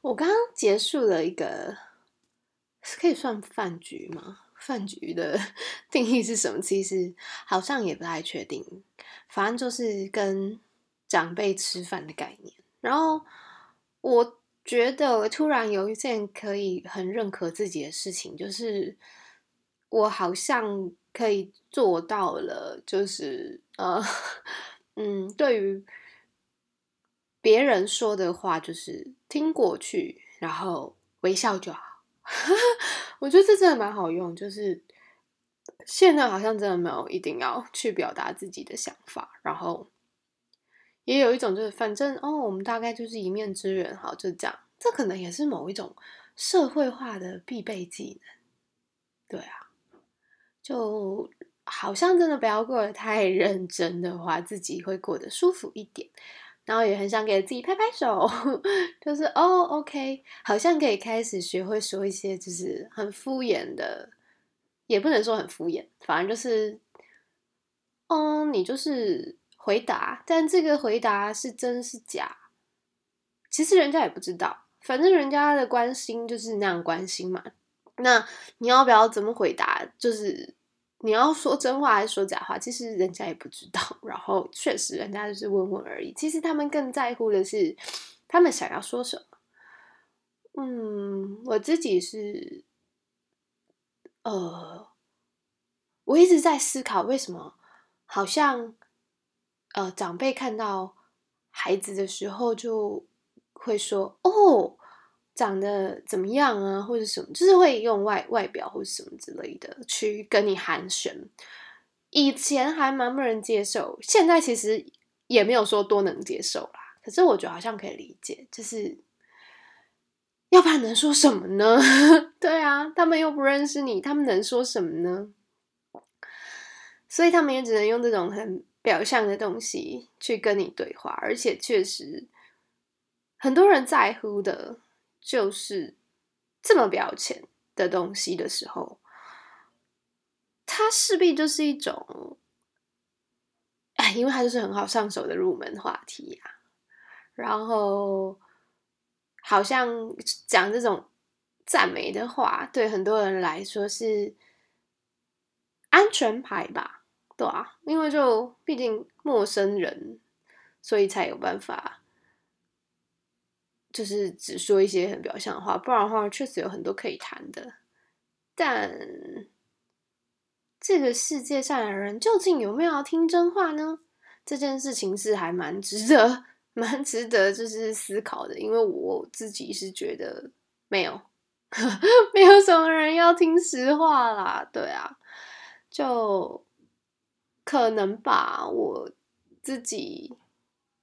我刚刚结束了一个，可以算饭局吗？饭局的 定义是什么？其实好像也不太确定。反正就是跟长辈吃饭的概念。然后我觉得突然有一件可以很认可自己的事情，就是我好像可以做到了，就是呃，嗯，对于。别人说的话就是听过去，然后微笑就好。我觉得这真的蛮好用。就是现在好像真的没有一定要去表达自己的想法，然后也有一种就是反正哦，我们大概就是一面之缘，好就这样。这可能也是某一种社会化的必备技能。对啊，就好像真的不要过得太认真的话，自己会过得舒服一点。然后也很想给自己拍拍手，就是哦，OK，好像可以开始学会说一些就是很敷衍的，也不能说很敷衍，反正就是，嗯，你就是回答，但这个回答是真是假，其实人家也不知道，反正人家的关心就是那样关心嘛，那你要不要怎么回答，就是。你要说真话还是说假话？其实人家也不知道。然后确实，人家就是问问而已。其实他们更在乎的是他们想要说什么。嗯，我自己是，呃，我一直在思考为什么好像呃长辈看到孩子的时候就会说哦。长得怎么样啊，或者什么，就是会用外外表或者什么之类的去跟你寒暄。以前还蛮不能接受，现在其实也没有说多能接受啦。可是我觉得好像可以理解，就是要不然能说什么呢？对啊，他们又不认识你，他们能说什么呢？所以他们也只能用这种很表象的东西去跟你对话，而且确实很多人在乎的。就是这么表浅的东西的时候，它势必就是一种，哎，因为它就是很好上手的入门话题呀。然后，好像讲这种赞美的话，对很多人来说是安全牌吧？对啊，因为就毕竟陌生人，所以才有办法。就是只说一些很表象的话，不然的话确实有很多可以谈的。但这个世界上的人究竟有没有要听真话呢？这件事情是还蛮值得、蛮值得就是思考的。因为我自己是觉得没有，没有什么人要听实话啦。对啊，就可能吧，我自己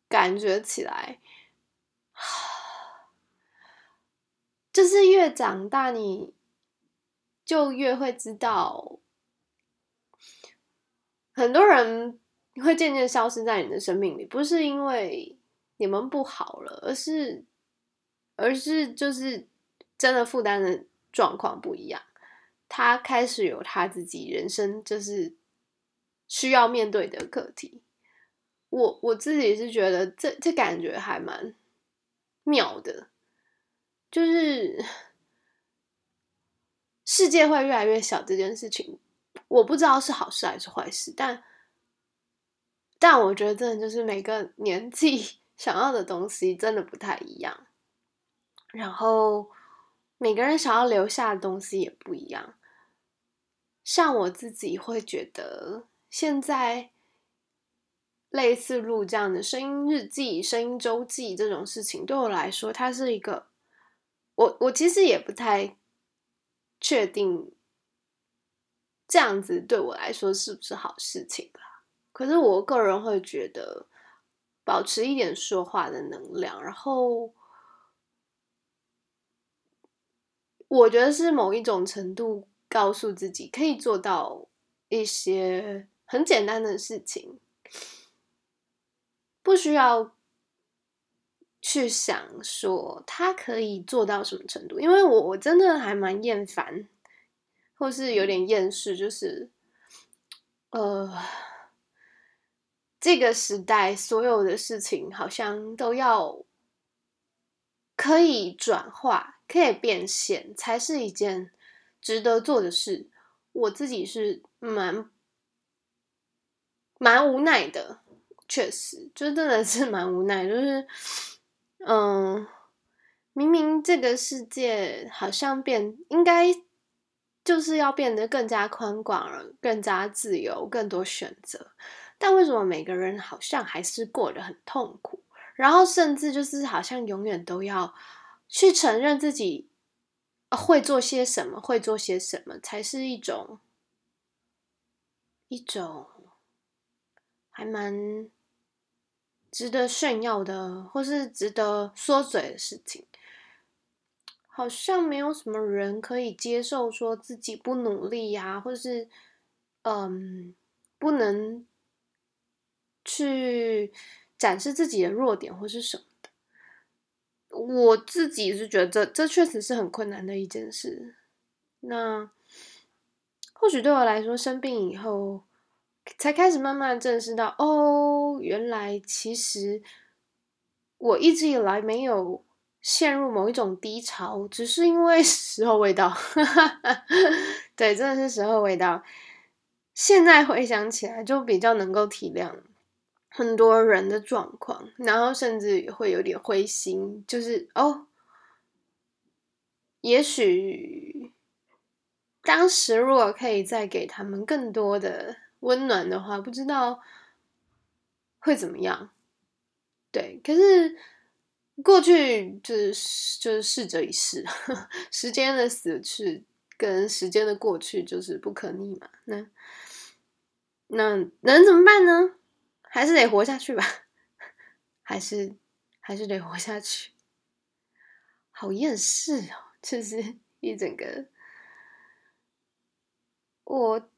感觉起来。就是越长大，你就越会知道，很多人会渐渐消失在你的生命里，不是因为你们不好了，而是，而是就是真的负担的状况不一样，他开始有他自己人生就是需要面对的课题。我我自己是觉得这这感觉还蛮妙的。就是世界会越来越小这件事情，我不知道是好事还是坏事，但但我觉得真的就是每个年纪 想要的东西真的不太一样，然后每个人想要留下的东西也不一样。像我自己会觉得，现在类似录这样的声音日记、声音周记这种事情，对我来说，它是一个。我我其实也不太确定这样子对我来说是不是好事情啦。可是我个人会觉得，保持一点说话的能量，然后我觉得是某一种程度告诉自己可以做到一些很简单的事情，不需要。去想说他可以做到什么程度？因为我我真的还蛮厌烦，或是有点厌世，就是呃，这个时代所有的事情好像都要可以转化，可以变现，才是一件值得做的事。我自己是蛮蛮无奈的，确实，就真的是蛮无奈。就是，嗯，明明这个世界好像变，应该就是要变得更加宽广了，更加自由，更多选择。但为什么每个人好像还是过得很痛苦？然后甚至就是好像永远都要去承认自己会做些什么，会做些什么，才是一种一种还蛮值得炫耀的，或是值得说嘴的事情。好像没有什么人可以接受说自己不努力呀，或是嗯不能。去展示自己的弱点或是什么的，我自己是觉得这这确实是很困难的一件事。那或许对我来说，生病以后才开始慢慢正视到，哦，原来其实我一直以来没有陷入某一种低潮，只是因为 时候未到。对，真的是时候未到。现在回想起来，就比较能够体谅。很多人的状况，然后甚至会有点灰心，就是哦，也许当时如果可以再给他们更多的温暖的话，不知道会怎么样。对，可是过去就是就是逝者已逝，时间的死去跟时间的过去就是不可逆嘛。那那能怎么办呢？还是得活下去吧，还是还是得活下去。好厌世哦，就是一整个。我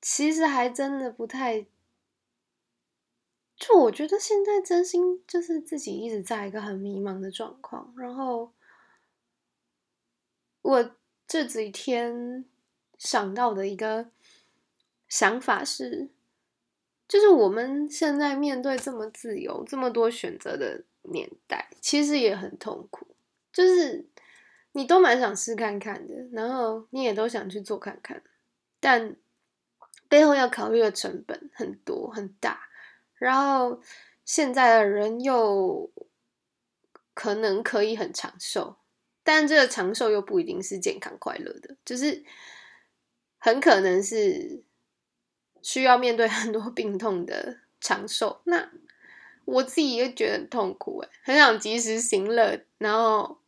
其实还真的不太，就我觉得现在真心就是自己一直在一个很迷茫的状况。然后我这几天想到的一个想法是。就是我们现在面对这么自由、这么多选择的年代，其实也很痛苦。就是你都蛮想试看看的，然后你也都想去做看看，但背后要考虑的成本很多很大。然后现在的人又可能可以很长寿，但这个长寿又不一定是健康快乐的，就是很可能是。需要面对很多病痛的长寿，那我自己也觉得很痛苦哎，很想及时行乐，然后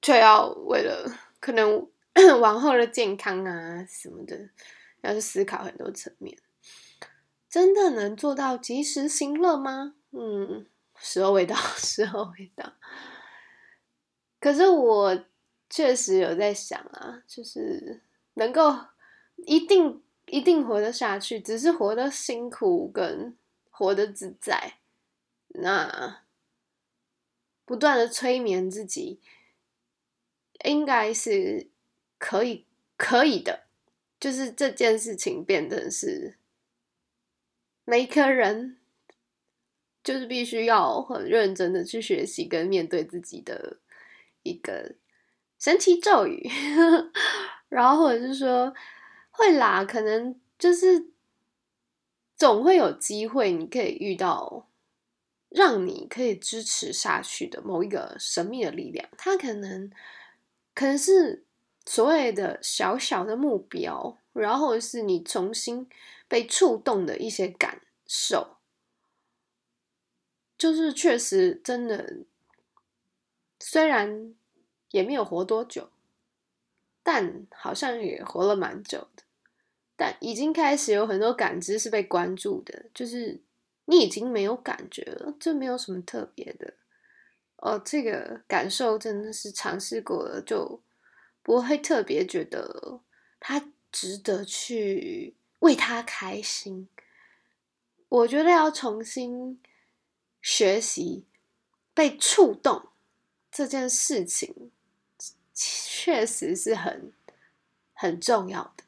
却要为了可能 往后的健康啊什么的，要去思考很多层面。真的能做到及时行乐吗？嗯，时候未到，时候未到。可是我确实有在想啊，就是能够一定。一定活得下去，只是活得辛苦跟活得自在。那不断的催眠自己，应该是可以可以的。就是这件事情变得是每一个人，就是必须要很认真的去学习跟面对自己的一个神奇咒语，然后或者是说。会啦，可能就是总会有机会，你可以遇到让你可以支持下去的某一个神秘的力量。它可能可能是所谓的小小的目标，然后是你重新被触动的一些感受。就是确实真的，虽然也没有活多久。但好像也活了蛮久的，但已经开始有很多感知是被关注的，就是你已经没有感觉了，这没有什么特别的。哦，这个感受真的是尝试过了，就不会特别觉得它值得去为他开心。我觉得要重新学习被触动这件事情。确实是很很重要的，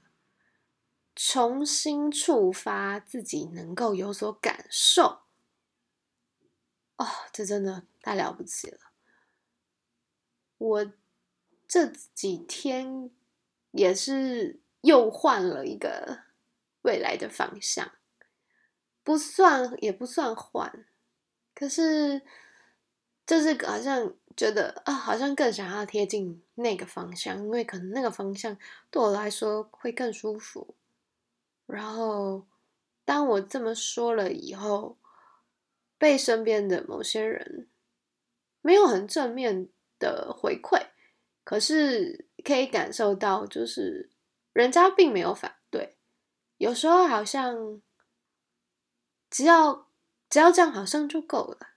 重新触发自己能够有所感受，哦，这真的太了不起了。我这几天也是又换了一个未来的方向，不算也不算换，可是就是好像觉得啊，好像更想要贴近那个方向，因为可能那个方向对我来说会更舒服。然后当我这么说了以后，被身边的某些人没有很正面。的回馈，可是可以感受到，就是人家并没有反对。有时候好像只要只要这样，好像就够了。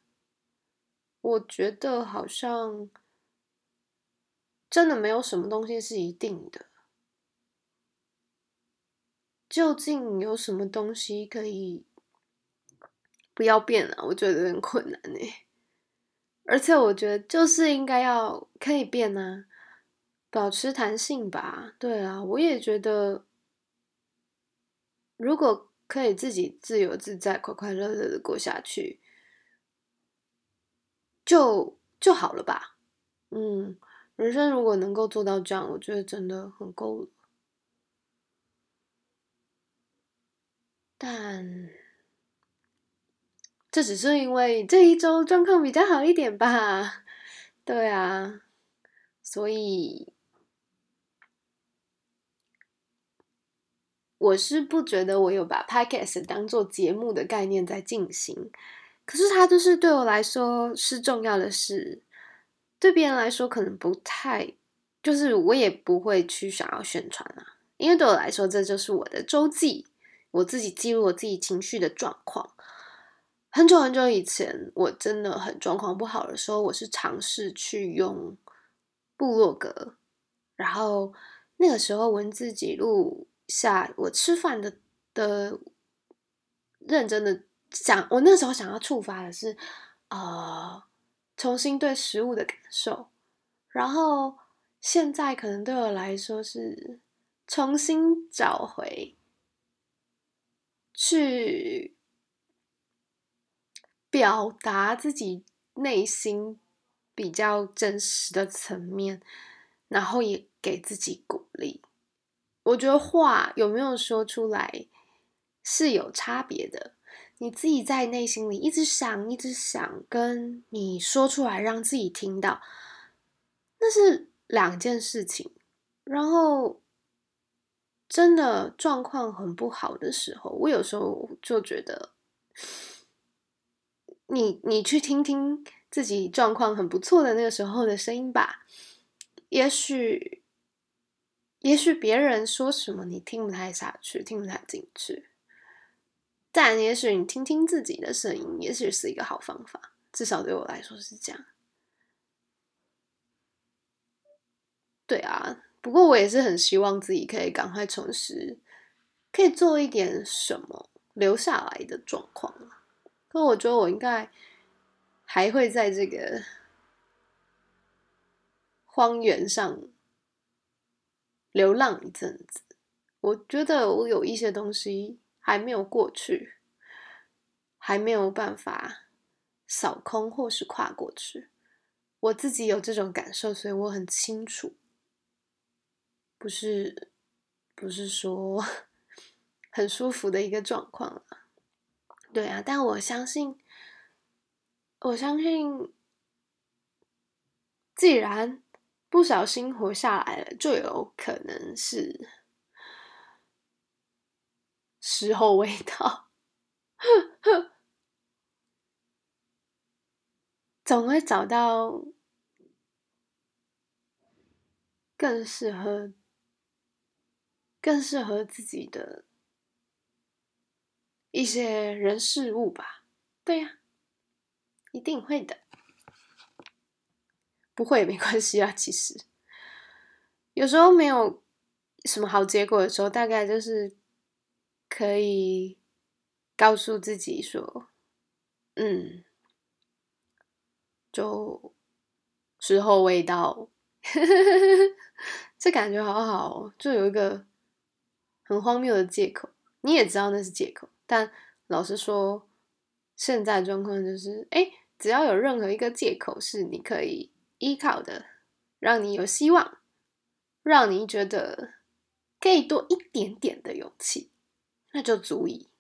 我觉得好像真的没有什么东西是一定的。究竟有什么东西可以不要变啊？我觉得有点困难呢。而且我觉得就是应该要可以变啊，保持弹性吧。对啊，我也觉得，如果可以自己自由自在、快快乐乐的过下去，就就好了吧。嗯，人生如果能够做到这样，我觉得真的很够了。但。这只是因为这一周状况比较好一点吧，对啊，所以我是不觉得我有把 podcast 当做节目的概念在进行，可是它就是对我来说是重要的事，对别人来说可能不太，就是我也不会去想要宣传啊，因为对我来说这就是我的周记，我自己记录我自己情绪的状况。很久很久以前，我真的很状况不好的时候，我是尝试去用部落格，然后那个时候文字记录下我吃饭的的认真的想，我那时候想要触发的是呃重新对食物的感受，然后现在可能对我来说是重新找回去。表达自己内心比较真实的层面，然后也给自己鼓励。我觉得话有没有说出来是有差别的。你自己在内心里一直想、一直想，跟你说出来让自己听到，那是两件事情。然后真的状况很不好的时候，我有时候就觉得。你你去听听自己状况很不错的那个时候的声音吧，也许，也许别人说什么你听不太下去，听不太进去，但也许你听听自己的声音，也许是一个好方法，至少对我来说是这样。对啊，不过我也是很希望自己可以赶快重拾，可以做一点什么留下来的状况。可我觉得我应该还会在这个荒原上流浪一阵子。我觉得我有一些东西还没有过去，还没有办法扫空或是跨过去。我自己有这种感受，所以我很清楚，不是不是说 很舒服的一个状况啊。对啊，但我相信，我相信，既然不小心活下来了，就有可能是时候未到，总会找到更适合、更适合自己的。一些人事物吧，对呀，一定会的，不会也没关系啊。其实有时候没有什么好结果的时候，大概就是可以告诉自己说：“嗯，就时候未到。”这感觉好好哦，就有一个很荒谬的借口，你也知道那是借口。但老实说，现在状况就是，哎，只要有任何一个借口是你可以依靠的，让你有希望，让你觉得可以多一点点的勇气，那就足以。